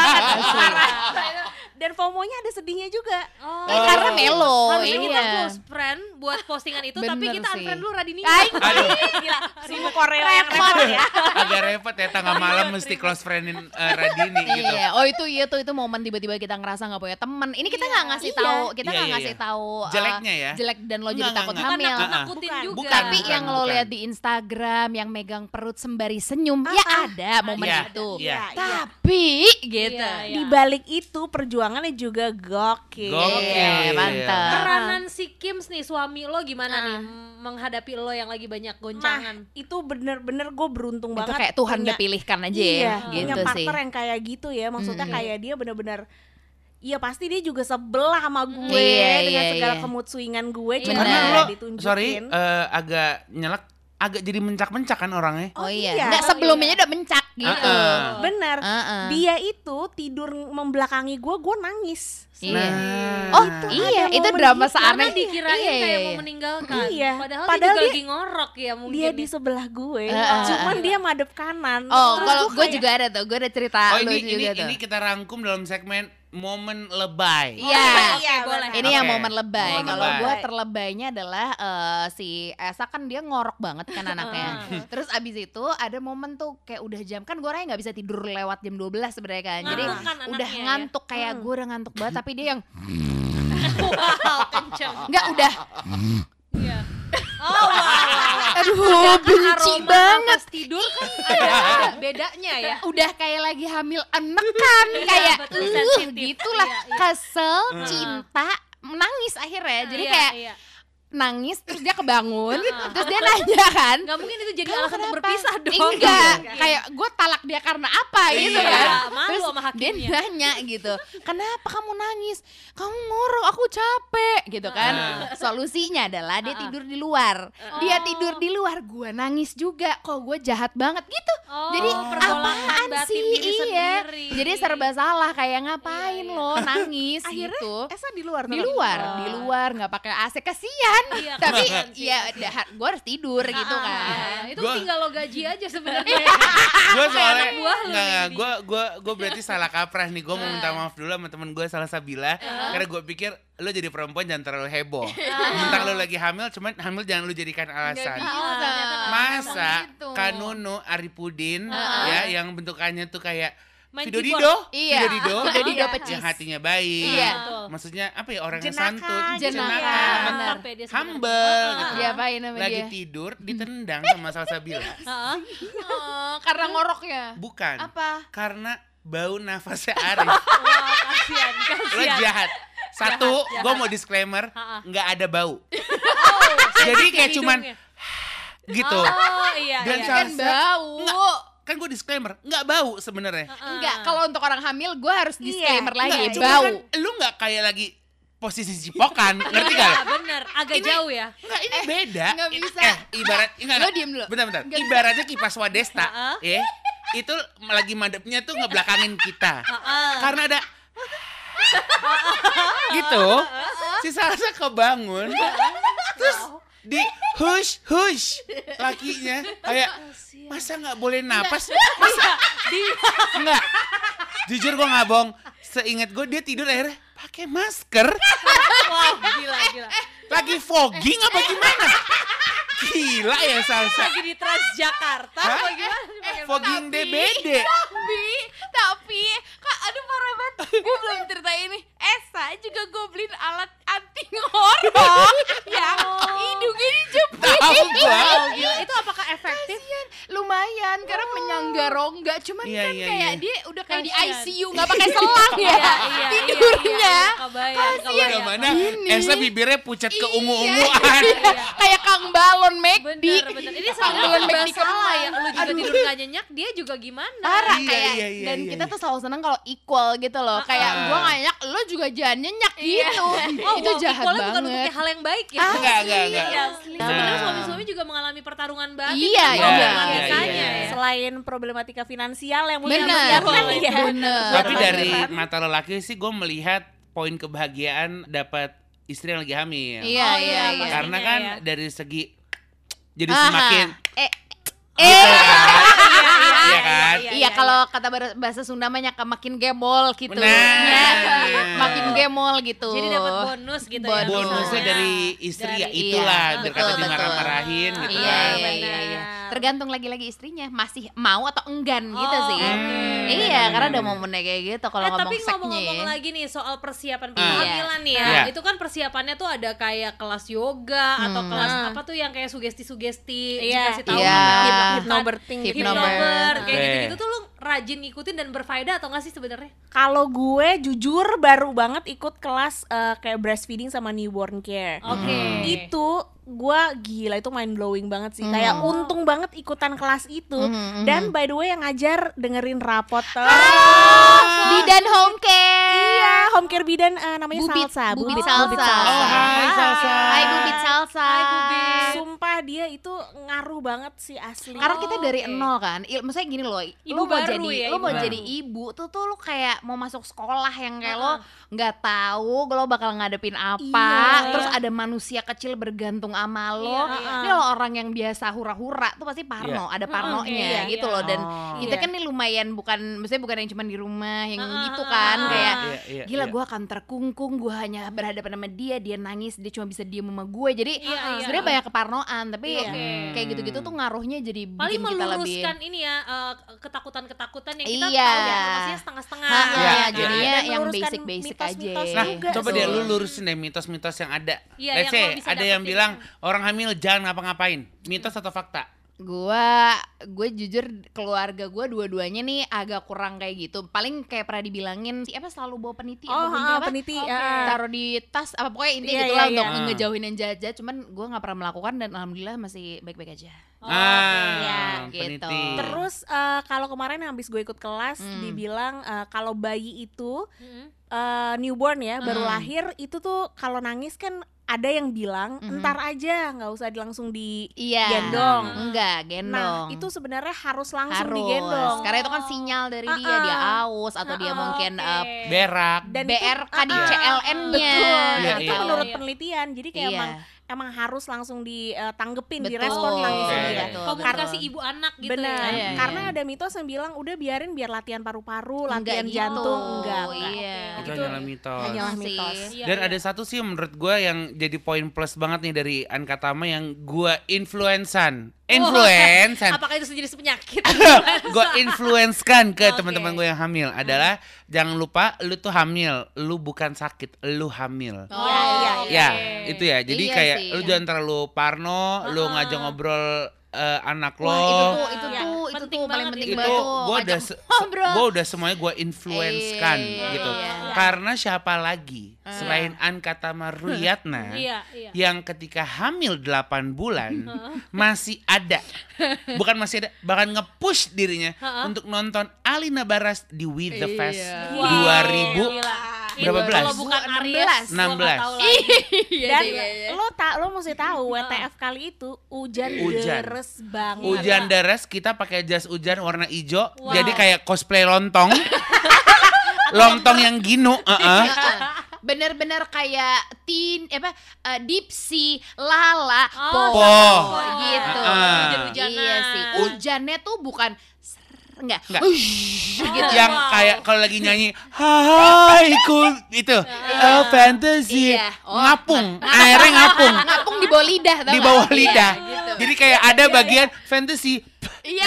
S3: Dan FOMO-nya ada sedihnya juga.
S4: Oh.
S2: Eh, karena melo.
S4: Harusnya kita
S2: iya.
S4: close friend buat postingan itu tapi
S2: Bener
S4: kita
S2: sih.
S4: unfriend lu Radini.
S2: Ay,
S1: Aduh,
S3: Gila, sungguh Korea yang repot ya.
S1: agak repot ya tengah malam mesti close friendin eh, Radini gitu.
S2: Iya, oh itu iya tuh itu momen tiba-tiba kita ngerasa nggak punya teman. Ini kita nggak ngasih
S3: Iya.
S2: tahu, kita
S1: Iya,
S2: nggak
S1: iya,
S2: ngasih
S1: iya.
S2: tahu uh,
S1: Jeleknya ya?
S2: jelek dan lo jadi
S1: Enggak,
S2: takut hamil.
S3: Bukan.
S4: juga.
S1: Bukan,
S2: Tapi
S1: bukan,
S2: yang lo lihat di Instagram yang megang perut sembari senyum,
S3: Ah,
S2: ya
S3: ah.
S2: ada momen
S1: Iya,
S2: itu.
S1: iya.
S2: Tapi gitu.
S4: Iya, iya.
S3: Di balik itu perjuangannya juga gokil.
S1: Gokil.
S2: Iya, mantap.
S4: Peranan si Kims nih suami lo gimana
S2: Ah.
S4: nih m- menghadapi lo yang lagi banyak
S3: Nah,
S4: goncangan?
S3: itu bener-bener gue beruntung
S2: Itu
S3: banget.
S2: kayak Tuhan
S3: punya-
S2: udah pilihkan aja
S3: iya,
S2: ya,
S3: punya
S2: gitu sih.
S3: partner yang kayak gitu ya. Maksudnya
S2: Mm-mm.
S3: kayak dia bener-bener Iya pasti dia juga sebelah sama gue
S2: Iya,
S3: dengan
S2: iya,
S3: segala
S2: iya.
S3: swingan gue.
S4: Iya.
S3: Cuma
S1: Karena lo
S3: ditunjukin.
S1: sorry eh, agak nyelak agak jadi mencak-mencak kan orangnya.
S2: Oh,
S3: Oh
S2: iya.
S3: iya.
S2: Enggak sebelumnya udah mencak gitu.
S1: Ah,
S3: Bener.
S2: Heeh.
S3: Dia itu tidur membelakangi gue, gue nangis.
S2: Iya.
S1: Nah.
S2: Oh,
S3: Itu
S2: iya,
S3: ada
S2: itu drama seaneh.
S4: Karena dikirain
S2: Iya,
S4: kayak
S2: iya,
S4: mau
S2: iya.
S4: meninggalkan.
S3: Iya.
S4: Padahal,
S3: Padahal
S4: dia juga
S3: dia-
S4: lagi ngorok ya mungkin.
S3: Dia
S4: ya.
S3: di sebelah gue,
S2: Heeh.
S3: cuman dia madep kanan.
S2: Oh, kalau
S3: gua
S2: gue
S3: kayak,
S2: juga ada tuh, gue ada cerita
S1: Oh
S2: lu
S1: ini
S2: juga
S1: ini
S2: tuh.
S1: ini kita rangkum dalam segmen momen lebay.
S2: Iya.
S4: Oke, boleh.
S2: Ini yang
S1: Oke.
S2: momen lebay.
S1: Momen
S2: Kalau gue terlebaynya adalah eh, si Esa kan dia ngorok banget kan anaknya. Terus abis itu ada momen tuh kayak udah jam kan gue orangnya nggak bisa tidur lewat jam 12 sebenarnya kan. Jadi
S4: Ngantuk kan
S2: udah
S4: anaknya ya?
S2: ngantuk kayak
S3: Hmm.
S2: gue udah ngantuk banget tapi dia yang
S4: Wow, kenceng.
S2: nggak udah
S4: Iya. Oh, wow, Sedangkan
S2: benci
S4: aroma
S2: banget
S4: nafas tidur kan ada bedanya ya.
S2: udah kayak lagi hamil anak kan kayak
S4: betul,
S2: uh, gitulah
S4: Iya, iya.
S2: kesel
S1: Hmm.
S2: cinta menangis akhirnya jadi
S4: Iya,
S2: kayak
S4: iya.
S2: Nangis terus dia kebangun terus dia nanya kan
S4: Nggak mungkin itu jadi
S2: "Kamu
S4: alasan untuk
S2: kenapa?"
S4: berpisah dong.
S2: enggak
S4: Iya.
S2: kayak gue talak dia karena apa gitu
S1: Iya.
S2: kan
S4: Malu
S2: terus
S4: sama
S2: dia nanya gitu kenapa kamu nangis kamu ngorok aku capek gitu kan solusinya adalah dia tidur di luar dia
S4: Oh.
S2: tidur di luar gue nangis juga kok gue jahat banget gitu
S4: Oh,
S2: jadi apaan sih
S4: diri
S2: iya
S4: sendiri.
S2: jadi serba salah kayak ngapain
S4: Iya, iya.
S2: lo nangis
S3: Akhirnya
S2: gitu
S3: Esa di luar
S2: di luar
S4: Oh.
S2: di luar nggak pakai AC kesian
S4: Iya,
S2: tapi
S4: kasihan sih,
S2: ya gue harus tidur gitu
S4: Ah,
S2: kan.
S4: ah, itu
S1: Gua-
S4: tinggal lo gaji aja sebenarnya.
S1: gue soalnya nggak gue gue gue berarti salah kaprah nih. Gue mau minta
S4: Ah.
S1: maaf dulu sama temen gue salah Sabila. Karena gue pikir lo jadi perempuan jangan terlalu heboh.
S4: Ah.
S1: mentang lo lagi hamil cuman hamil jangan lo jadikan alasan.
S4: nggak
S1: masa
S2: gitu.
S1: Kanunu Arifudin
S2: Ah.
S1: ya yang bentukannya tuh kayak
S4: Main
S1: Vido
S4: keyboard.
S1: Dido
S2: Iya.
S1: Vido Dido
S2: Vido Dido
S3: Iya.
S2: pecis.
S1: yang hatinya baik
S2: Iya.
S4: Betul.
S1: maksudnya apa ya orang yang
S3: Jenaka,
S1: santun
S2: jenaka.
S1: jenaka,
S2: benar.
S4: Mantap ya
S1: humble gitu.
S2: diapain sama
S1: lagi
S2: dia
S1: tidur ditendang sama Salsabila
S4: Heeh.
S2: Oh, karena ngoroknya
S1: bukan
S2: apa
S1: karena bau nafasnya Arif
S4: Wah, kasihan,
S1: lo
S4: kasihan.
S1: jahat satu gue mau disclaimer nggak ada bau
S4: Oh,
S1: jadi
S4: kayak
S1: cuman gitu
S4: Oh, iya,
S1: Dan
S4: iya.
S1: salah-
S2: kan bau
S1: Nggak. Kan gue disclaimer nggak bau sebenarnya
S4: Heeh.
S2: enggak kalau untuk orang hamil gue harus disclaimer lagi
S1: Nggak,
S2: bau
S1: kan lu nggak kayak lagi posisi cipokan ngerti gak
S4: Iya, bener, agak jauh ya.
S1: Enggak, ini beda.
S2: nggak
S1: Ini-
S2: bisa.
S1: Eh, ibarat enggak,
S2: Lo diem dulu.
S1: Bentar, bentar.
S2: Nggak.
S1: Ibaratnya kipas Wadesta, ya. Itu lagi madepnya tuh ngebelakangin kita.
S4: Heeh.
S1: Karena ada gitu. Si Salsa kebangun. Terus di hush hush. Lakinya kayak masa nggak boleh napas? Masa nggak. Jujur gue nggak bohong. Seingat gue dia tidur akhirnya pakai masker.
S4: Wow, gila, gila.
S1: lagi fogging apa gimana? Gila ya salsa
S4: Lagi di Transjakarta apa gimana?
S2: Eh,
S1: fogging
S2: tapi-
S1: DBD
S2: tapi tapi kak aduh parah banget. Gue belum cerita ini. Esa juga gue beliin alat anti ngorok. Yang hidungnya dijepit
S1: Tahu gua.
S4: Itu apakah efektif?
S2: Kasian, lumayan karena menyangga rongga cuman
S1: Iya,
S2: kan
S1: iya,
S2: kayak
S1: iya.
S2: dia udah kayak di
S4: Kasian.
S2: ICU nggak pakai selang ya
S4: Iya, iya, iya,
S2: tidurnya
S4: iya,
S1: udah
S4: kebayang.
S1: mana. Esa bibirnya pucat ke ungu-unguan
S2: iya. kayak kang balon McD
S4: Bener, bener. Ini
S2: Kang
S4: sebenarnya
S2: balon
S4: serba
S2: McD
S4: salah ya. Lu juga
S2: Aduh.
S4: tidur gak nyenyak, dia juga gimana?
S2: parah
S1: Iya,
S2: kayak
S1: iya, iya,
S2: dan
S1: iya,
S2: kita
S1: iya.
S2: tuh selalu seneng kalau equal gitu loh kayak gua nggak nyenyak lo juga jangan nyenyak gitu
S4: Oh,
S2: itu jahat
S4: equalnya bukan
S2: banget
S4: untuk hal yang baik ya.
S1: Enggak, enggak, enggak.
S4: Iya,
S1: Nah.
S4: sebenarnya suami-suami juga mengalami pertarungan batin.
S2: Iya,
S4: kan,
S2: iya,
S4: biasanya
S1: iya, iya.
S4: ya.
S3: Selain problematika finansial yang mungkin
S2: bener
S3: ya.
S2: bener
S1: tapi dari mata lelaki sih gue melihat poin kebahagiaan dapat istri yang lagi hamil
S2: iya
S4: Oh,
S2: iya
S4: iya,
S2: iya
S1: karena kan
S4: ya.
S1: dari segi jadi
S2: Aha.
S1: semakin
S2: eh
S1: gitu
S2: eh
S1: kan iya kan
S4: iya,
S2: Iya kalau kata bahasa Sunda mah nya makin gemol gitu.
S1: Benar.
S2: Ya, makin gemol gitu.
S4: Jadi dapat bonus gitu ya.
S2: Bonus.
S1: bonusnya
S4: misalnya.
S1: dari istri ya
S4: Dari-
S1: itulah
S2: iya,
S1: biar kata dimarah-marahin gitu
S2: Iya,
S1: kan
S2: iya, iya, iya. Tergantung lagi-lagi istrinya masih mau atau enggan gitu
S4: Oh,
S2: sih.
S4: oke.
S2: Iya, karena ada momennya kayak gitu kalau
S4: eh,
S2: ngomong
S4: tapi ngomong-ngomong lagi nih soal persiapan
S1: Ah.
S4: kehamilan nih ya.
S1: Iya.
S4: Itu kan persiapannya tuh ada kayak kelas yoga atau
S2: Hmm.
S4: kelas
S3: Ah.
S4: apa tuh yang kayak sugesti-sugesti
S3: Iya.
S4: dikasih tahu
S2: Iya.
S4: gimana
S3: Hypnobirthing gitu.
S4: Hypnobirth, kayak gitu-gitu tuh lu rajin ngikutin dan berfaedah atau enggak sih sebenarnya?
S3: Kalau gue jujur baru banget ikut kelas eh, kayak breastfeeding sama newborn care.
S4: Oke.
S3: Itu gua gila itu mind blowing banget sih. Kayak untung banget ikutan kelas itu.
S2: Mhm,
S3: Dan by the way yang ngajar dengerin rapot tuh.
S2: Bidan home care.
S3: Iya, home care bidan eh, namanya
S2: Bubit,
S3: Salsa.
S2: Bubit
S3: Bubit
S2: Salsa.
S1: Oh, hai, Salsa.
S2: Hai Bubit Salsa.
S4: Hai, Bubit.
S3: Sumpah dia itu ngaruh banget sih asli.
S2: Karena kita dari
S4: Oke.
S2: nol kan, Il, maksudnya gini loh,
S4: Ibu
S2: lu mau jadi,
S4: ya,
S2: lu
S4: ibu
S2: mau
S1: baru.
S2: jadi ibu tuh tuh lu kayak mau masuk sekolah yang kayak lo
S4: Heeh.
S2: nggak tahu lo bakal ngadepin apa,
S3: Iya.
S2: terus ada manusia kecil bergantung sama lo.
S4: Iya,
S3: iya.
S2: Ini lo orang yang biasa hura-hura tuh pasti parno, ada parnonya
S3: iya,
S2: gitu
S4: iya.
S2: loh. Dan
S1: Oh.
S2: kita
S3: Iya.
S2: kan nih lumayan bukan, maksudnya bukan yang cuma di rumah yang
S4: Heeh,
S2: gitu kan,
S4: heeh.
S2: kayak
S1: Iya, iya,
S2: gila
S1: iya.
S2: gue akan terkungkung gue hanya berhadapan sama dia dia nangis dia cuma bisa diem sama gue jadi
S4: Iya, iya.
S2: sebenarnya banyak keparnoan tapi
S3: Iya.
S2: kayak gitu-gitu tuh ngaruhnya jadi
S4: paling
S2: bikin kita lebih
S4: meluruskan ini ya eh, ketakutan-ketakutan yang kita
S2: Iya.
S4: tahu ya informasinya setengah-setengah
S1: Iya,
S2: iya,
S1: iya.
S2: jadinya
S3: Dan
S2: yang
S3: meluruskan
S2: basic-basic aja
S1: Nah, coba deh lu lurusin deh mitos-mitos yang ada.
S4: Iya,
S1: Let's
S4: yang
S1: say, ada yang bilang orang hamil jangan ngapa-ngapain. Mitos atau fakta?
S2: Gua gue jujur keluarga gue dua-duanya nih agak kurang kayak gitu. Paling kayak pernah dibilangin siapa selalu bawa peniti
S3: Oh,
S2: apa
S3: ha,
S2: apa?
S3: peniti.
S4: Oke.
S3: ah.
S2: taruh di tas apa pokoknya intinya
S3: Iya,
S2: gitu
S3: iya,
S2: lah
S3: iya.
S2: untuk
S1: Ah.
S2: ngejauhin yang jahat cuman gue nggak pernah melakukan dan alhamdulillah masih baik-baik aja
S4: Oh,
S1: ah,
S2: Iya,
S1: peniti.
S2: gitu.
S3: Terus eh, kalau kemarin habis gue ikut kelas
S2: Hmm.
S3: dibilang eh, kalau bayi itu
S4: Mm-mm.
S3: eh, newborn ya baru
S2: Hmm.
S3: lahir itu tuh kalau nangis kan ada yang bilang
S2: Mhm.
S3: entar aja nggak usah langsung di
S2: iya
S3: gendong.
S2: enggak gendong
S3: Nah itu sebenarnya harus langsung
S2: harus
S3: digendong.
S2: karena itu kan sinyal dari dia
S3: Ah-ah.
S2: dia aus atau dia
S3: Ah-ah,
S2: mungkin
S4: Oke.
S2: uh,
S1: Berak.
S3: Dan itu-
S2: BRK di
S3: ah-ah.
S2: CLN-nya
S3: Betul.
S1: Iya,
S3: itu
S1: iya.
S3: menurut penelitian. Jadi kayak
S2: Iya.
S3: emang emang harus langsung ditanggepin,
S2: Betul.
S3: direspon langsung dia.
S2: Betul,
S4: komunikasi
S2: betul.
S4: ibu anak gitu
S3: Benar.
S4: ya
S2: Iya,
S3: Karena
S2: iya.
S3: ada mitos yang bilang udah biarin biar latihan paru-paru,
S2: Enggak
S3: latihan
S2: gitu.
S3: jantung enggak. enggak.
S2: iya
S1: Itu
S3: Itu
S1: hanyalah mitos.
S3: hanyalah
S2: sih.
S3: mitos.
S4: Iya,
S1: Dan
S4: iya.
S1: ada satu sih menurut gue yang jadi poin plus banget nih dari Ankatama yang gue influensan. Influensan.
S4: apakah itu menjadi penyakit
S1: gue influenskan ke
S4: Oke.
S1: teman-teman gue yang hamil adalah jangan lupa lu tuh hamil, lu bukan sakit, lu hamil.
S2: Oh,
S3: Iya, iya,
S1: Ya, itu ya. Jadi
S2: Iya
S1: kayak. Lu jangan terlalu parno, lu ngajak ngobrol eh, anak lo.
S2: Wah, itu tuh itu
S3: Iya.
S2: tuh itu
S4: Penting
S2: tuh paling penting
S1: itu
S2: banget tuh.
S1: gue udah se- gua udah semuanya gue influenskan
S2: Iya,
S1: gitu
S2: iya.
S1: karena siapa lagi
S2: Ah.
S1: selain Ankatama Ruyatna
S4: iya iya
S1: yang ketika hamil 8 bulan masih ada bukan masih ada bahkan nge-push dirinya untuk nonton Alina Baras di We The Fest
S2: Iya.
S1: 2000
S4: Gila.
S1: Berapa
S4: Itu
S1: belas?
S4: kalau bukan Aries
S1: 16.
S4: gua nggak tahu lagi.
S2: Iya,
S3: Dan
S2: iya, iya.
S3: lo tak lo mesti tahu WTF kali itu hujan,
S1: Hujan.
S3: deres banget.
S1: hujan deras kita pakai jas hujan warna hijau
S4: Wow.
S1: jadi kayak cosplay lontong lontong yang ginu uh-uh.
S2: Bener-bener kayak tin apa eh, dipsi lala
S4: Oh,
S2: po,
S1: Po.
S2: gitu
S1: Ah.
S4: Hujan-hujanan.
S2: iya sih hujannya tuh bukan enggak.
S1: Enggak.
S2: Ush, gitu.
S1: Yang
S4: wow.
S1: kayak kalau lagi nyanyi hai ku itu. Oh, fantasy.
S2: Iya. Oh,
S1: ngapung. Airnya ngapung.
S2: Ngapung di bawah lidah
S1: di bawah
S2: Iya,
S1: lidah.
S2: gitu.
S1: jadi kayak ada bagian fantasy
S2: iya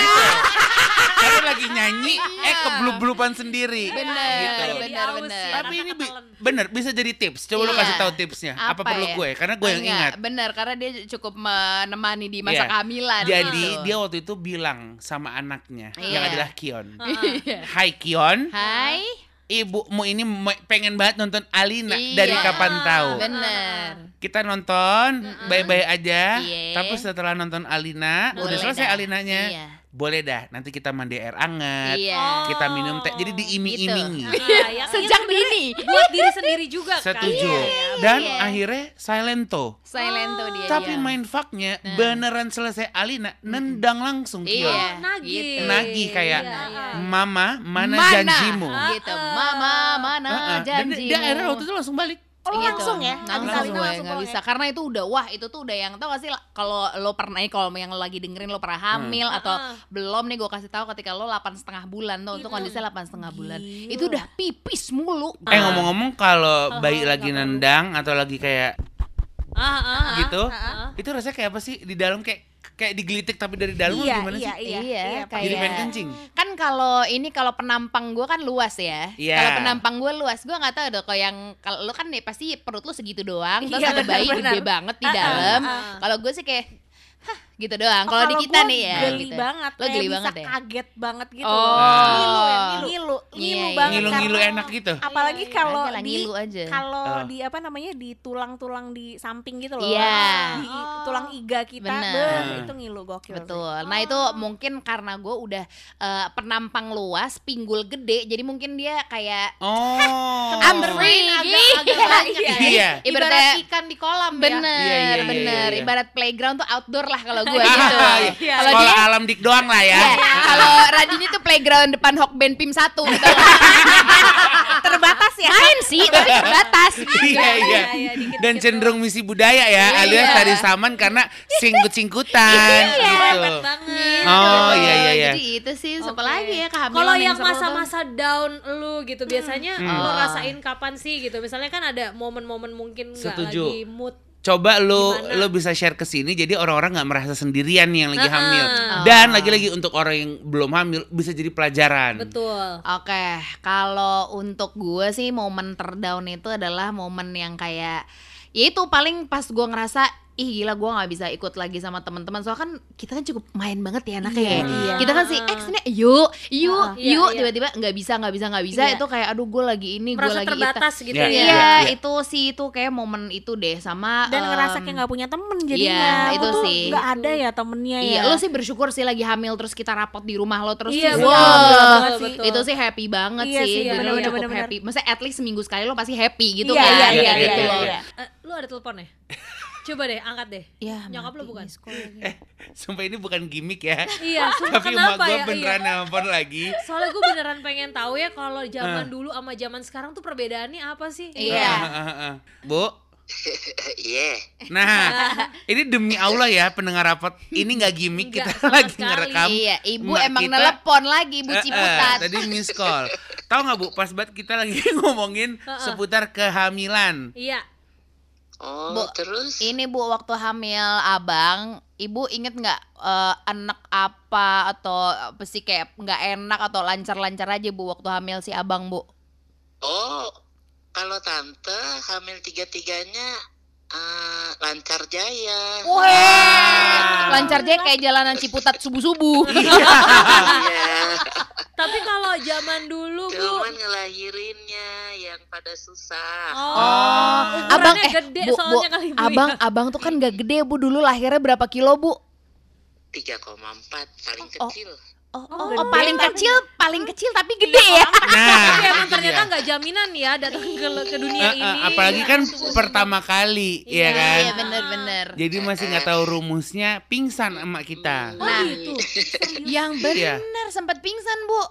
S1: karena lagi nyanyi eh
S2: Iya.
S1: keblub-blupan sendiri
S2: bener
S1: gitu.
S2: Bener bener
S4: ya.
S1: tapi ini bi- bener bisa jadi tips coba lu
S2: Iya.
S1: kasih tahu tipsnya apa,
S2: Apa
S1: perlu
S2: ya?
S1: gue karena gue yang
S2: Enggak,
S1: ingat
S2: bener karena dia cukup menemani di masa
S1: Iya.
S2: kehamilan
S1: jadi
S2: gitu.
S1: dia waktu itu bilang sama anaknya yang
S2: Iya.
S1: adalah Kion
S2: Iya.
S1: Hai Kion
S2: Hai
S1: ibumu ini pengen banget nonton Alina
S2: Iya.
S1: dari kapan tahu
S2: bener
S1: kita nonton baik-baik aja
S2: Iya.
S1: tapi setelah nonton Alina udah
S2: Boleh
S1: selesai
S2: dah.
S1: Alinanya
S2: Iya.
S1: Boleh dah nanti kita mandi air anget
S2: Iya.
S1: kita minum teh jadi diiming-imingi
S4: Nah, yang
S2: Sejak dini.
S4: buat diri sendiri juga kan.
S1: setuju
S4: Iya.
S1: dan
S2: Iya.
S1: akhirnya silento
S2: Silent tuh dia.
S1: tapi
S2: iya.
S1: main fucknya
S2: Nah.
S1: beneran selesai Alina nendang langsung Kion
S2: Iya.
S4: Nagih.
S2: gitu.
S1: nagih kayak
S4: Iya, iya.
S1: mama mana,
S2: Mana?
S1: janjimu
S2: Gitu. Mama mana
S1: Heeh. dan
S2: janjimu.
S1: dia akhirnya waktu itu langsung balik
S3: Oh,
S2: Gitu.
S3: langsung ya?
S2: Langsung,
S1: Langsung.
S2: gue
S3: Langsung
S2: bisa karena itu udah wah itu tuh udah yang tau gak sih kalau lo pernah nih kalau yang lo lagi dengerin lo pernah hamil atau
S4: Heeh.
S2: belum nih gue kasih tahu ketika lo 8 setengah bulan tuh untuk kondisinya 8 setengah bulan
S3: Gila.
S2: itu udah pipis mulu
S1: eh ngomong-ngomong kalau bayi
S4: nggak
S1: lagi nendang atau lagi kayak
S4: Ah, ah, ah.
S1: gitu itu rasanya kayak apa sih di dalam kayak kayak digelitik tapi dari dalam
S3: Iya,
S1: gimana
S3: iya,
S1: sih?
S3: iya,
S2: Iya, kayak-
S1: jadi pengen kencing?
S2: kan kalau ini kalau penampang gue kan luas ya.
S1: Iya.
S2: kalau penampang gue luas gue nggak tahu deh kalau yang kalau lo kan nih pasti perut lo segitu doang terus
S3: Iya,
S2: ada bayi gede banget di
S3: Ah, ah,
S2: dalam.
S3: ah.
S2: kalau gue sih kayak hah gitu doang.
S3: Oh,
S2: Kalau di kita nih ya.
S3: geli
S2: gitu.
S3: banget
S2: Lo geli
S3: bisa
S2: banget ya?
S3: kaget banget gitu
S2: Oh.
S3: loh. ngilu ya ngilu ngilu,
S2: Iya,
S3: ngilu
S2: iya.
S3: banget
S1: Ngilu-ngilu enak gitu.
S3: apalagi
S4: Iya, iya.
S3: kalau
S2: lah,
S3: di
S2: ngilu aja.
S3: kalau
S1: Oh.
S3: di apa namanya di tulang-tulang di samping gitu loh
S2: Iya.
S3: di tulang iga kita
S2: Bener.
S3: beuh, itu ngilu gokil sih.
S2: Betul. Nah itu mungkin karena gue udah eh, penampang luas, pinggul gede, jadi mungkin dia kayak
S1: Oh.
S2: I'm free.
S4: agak, agak banyak ya.
S1: Iya.
S4: Ibarat
S2: Ibaratnya
S4: ikan di kolam
S2: bener,
S4: ya.
S1: Iya, iya, iya,
S2: bener.
S1: iya, iya.
S2: Ibarat playground tuh outdoor lah kalau gue gitu.
S1: iya.
S2: Kalau
S1: Sekolah
S2: dia
S1: alam dik doang lah ya.
S2: Iya, kalau Radini tuh playground depan Hokben Pim 1 gitu.
S3: terbatas ya
S2: Main sih, tapi terbatas.
S1: Iya iya.
S4: iya,
S1: Dan cenderung misi budaya ya, alias tari saman karena singkut-singkutan gitu.
S4: Hebat banget.
S1: Oh iya iya iya.
S2: Jadi itu sih siapa
S4: Oke.
S2: lagi ya kehamilan
S4: Kalau yang masa-masa down lu gitu biasanya
S1: Hmm.
S4: lu
S2: Oh.
S4: rasain kapan sih gitu? Misalnya kan ada momen-momen mungkin nggak lagi mood.
S1: Coba lu
S4: Gimana?
S1: lu bisa share ke sini jadi orang-orang nggak merasa sendirian nih yang lagi hamil.
S2: Oh.
S1: Dan lagi-lagi untuk orang yang belum hamil bisa jadi pelajaran.
S4: Betul.
S2: Oke, kalau untuk gue sih momen terdown itu adalah momen yang kayak ya itu paling pas gue ngerasa ih gila gue nggak bisa ikut lagi sama teman-teman soalnya kan kita kan cukup main banget ya anaknya
S3: Iya,
S2: ya.
S3: iya.
S2: kita kan sih eh sini yuk yuk
S4: Iya,
S2: yuk
S4: iya.
S2: tiba-tiba nggak bisa nggak bisa nggak bisa
S4: Iya.
S2: itu kayak aduh gue lagi ini gue
S4: Merasa
S2: lagi itu
S4: terbatas gitu
S1: Iya,
S4: ya.
S2: Iya,
S1: iya.
S2: itu sih itu kayak momen itu deh sama
S3: dan ngerasa
S2: em,
S3: kayak nggak punya temen jadinya
S2: iya,
S3: Aku
S2: itu
S3: tuh
S2: sih.
S3: nggak ada ya temennya
S2: Iya,
S3: ya
S2: lo sih bersyukur sih lagi hamil terus kita rapot di rumah lo terus wow,
S4: betul, betul,
S3: banget
S4: betul,
S3: sih.
S4: betul.
S2: itu sih happy banget
S3: Iya
S2: sih,
S3: sih,
S2: jadi
S3: bener-bener,
S2: cukup
S3: bener-bener.
S2: happy. Maksudnya at least seminggu sekali lo pasti happy gitu
S3: Iya,
S2: kan?
S3: iya,
S1: iya,
S2: gitu.
S4: Eh, lu ada telepon ya? Coba deh angkat deh.
S2: Ya,
S4: Nyokap lo bukan?
S1: Eh, sumpah ini bukan gimmick ya.
S4: Iya, sumpah
S1: Tapi emak
S4: kenapa
S1: gue
S4: ya?
S1: beneran
S4: Iya.
S1: nelfon lagi.
S4: Soalnya gue beneran pengen tahu ya kalau zaman
S1: Ah.
S4: dulu sama zaman sekarang tuh perbedaannya apa sih?
S2: Iya.
S1: Ah, ah, ah, ah. Bu,
S5: Iya.
S1: nah ini demi Allah ya pendengar rapat ini nggak gimmick kita
S4: sama
S1: lagi
S4: sekali.
S1: ngerekam.
S2: Iya, ibu
S1: Emak
S2: emang
S1: kita-
S2: nelepon lagi Bu
S1: Eh, eh,
S2: Ciputat.
S1: tadi miss call. Tahu nggak bu, pas banget kita lagi ngomongin seputar kehamilan.
S4: Iya.
S5: Oh,
S2: Bu,
S5: terus?
S2: Ini Bu waktu hamil abang, ibu inget nggak eh, anak apa atau apa sih kayak nggak enak atau lancar-lancar aja Bu waktu hamil si abang Bu?
S5: Oh, kalau tante hamil tiga-tiganya eh, lancar jaya.
S2: Wah, lancar aja kayak jalanan Ciputat subuh-subuh.
S5: Iya.
S4: Tapi kalau zaman dulu bu,
S5: Cuman ngelahirinnya yang pada susah.
S4: oh,
S2: abang
S4: ukurannya
S2: eh
S4: gede
S2: bu, bu,
S4: soalnya kali bu.
S2: abang abang tuh kan gak gede bu dulu lahirnya berapa kilo bu?
S5: 3,4 paling
S2: Oh,
S5: kecil.
S2: Oh,
S3: Oh,
S2: oh, paling
S3: tapi-
S2: kecil, paling kecil tapi gede ya.
S1: Nah,
S4: Tapi emang
S1: itu
S4: ternyata nggak jaminan ya datang ke, ke dunia
S1: Eh, eh,
S4: ini.
S1: apalagi kan
S4: Tunggu
S1: pertama kali,
S4: Iya.
S1: ya kan?
S2: Iya bener-bener.
S1: Jadi masih nggak tahu rumusnya, pingsan emak kita.
S4: Oh
S2: Nah,
S4: gitu.
S2: Yang
S1: Iya.
S2: bener sempat pingsan bu.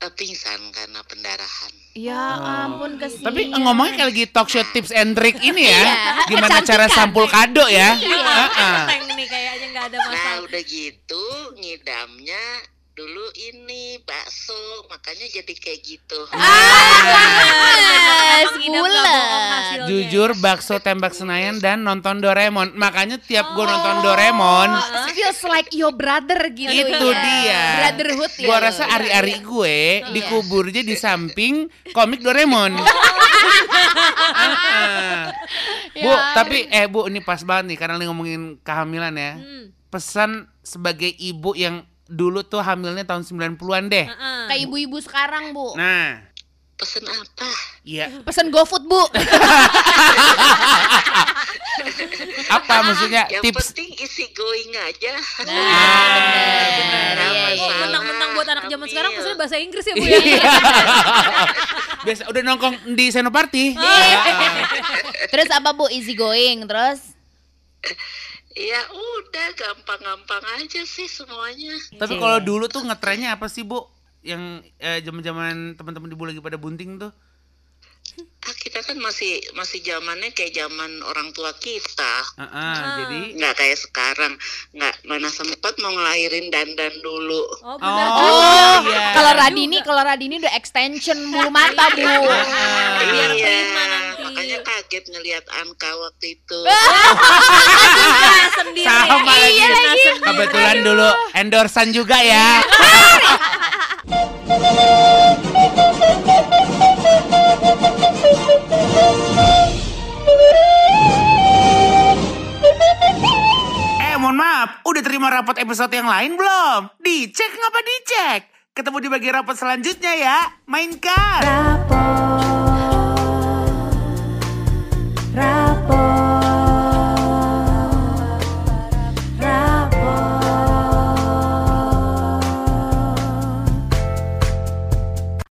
S5: Eh, pingsan karena pendarahan.
S2: Ya ampun kesian.
S1: Tapi ngomongnya kayak lagi talk show tips and trick ini ya,
S2: Iya,
S1: gimana cara sampul kado ya?
S4: Iya, nih kayaknya ada
S5: Nah,
S4: masalah.
S5: udah gitu ngidamnya dulu ini bakso, makanya jadi kayak gitu.
S2: Ah.
S1: Jujur bakso tembak Senayan dan nonton Doraemon. Makanya tiap gue nonton
S2: Oh.
S1: Doraemon,
S2: feels like your brother gitu
S1: itu
S2: ya.
S1: dia.
S2: Brotherhood ya.
S1: Gua
S2: lo.
S1: rasa ari-ari gue dikuburnya di samping komik Doraemon. Ah. Bu,
S2: Ya.
S1: tapi eh Bu ini pas banget nih karena lagi ngomongin kehamilan ya.
S4: Hmm.
S1: Pesan sebagai ibu yang dulu tuh hamilnya tahun 90-an deh.
S4: Heeh.
S2: Kayak ibu-ibu sekarang bu.
S1: Nah,
S5: Pesen apa?
S1: iya.
S2: Pesen GoFood bu.
S1: Apa maksudnya
S5: Yang
S1: tips?
S5: penting isi going aja.
S2: Nah, bener, bener.
S5: Nggak
S2: Iya, iya.
S4: Oh,
S5: masalah.
S4: mentang-mentang buat anak zaman sekarang maksudnya bahasa Inggris ya bu ya.
S1: Biasa udah nongkrong di Senoparty.
S2: Terus apa bu? Easy going. Terus?
S5: Ya udah gampang-gampang aja sih semuanya.
S1: Tapi kalau dulu tuh ngetrennya apa sih, Bu? Yang eh, zaman-zaman teman-teman ibu lagi pada bunting tuh.
S5: Ah, kita kan masih masih zamannya kayak zaman orang tua kita.
S1: Heeh, jadi
S5: Nggak kayak sekarang. Nggak mana sempat mau ngelahirin dandan dulu.
S4: Oh benar
S1: Oh,
S4: juga.
S1: iya.
S2: Kalau Radini, kalau Radini udah extension bulu mata bu.
S4: Biar
S5: iya,
S4: nanti.
S5: Kaget ngelihat Anka waktu itu.
S4: Sendiri.
S1: sama lagi.
S4: Iya lagi.
S1: Kebetulan dulu endorsan juga ya. Eh, mohon maaf. Udah terima rapot episode yang lain belum? Dicek ngapa dicek? Ketemu di bagian rapot selanjutnya ya. Mainkan.
S3: Rapor,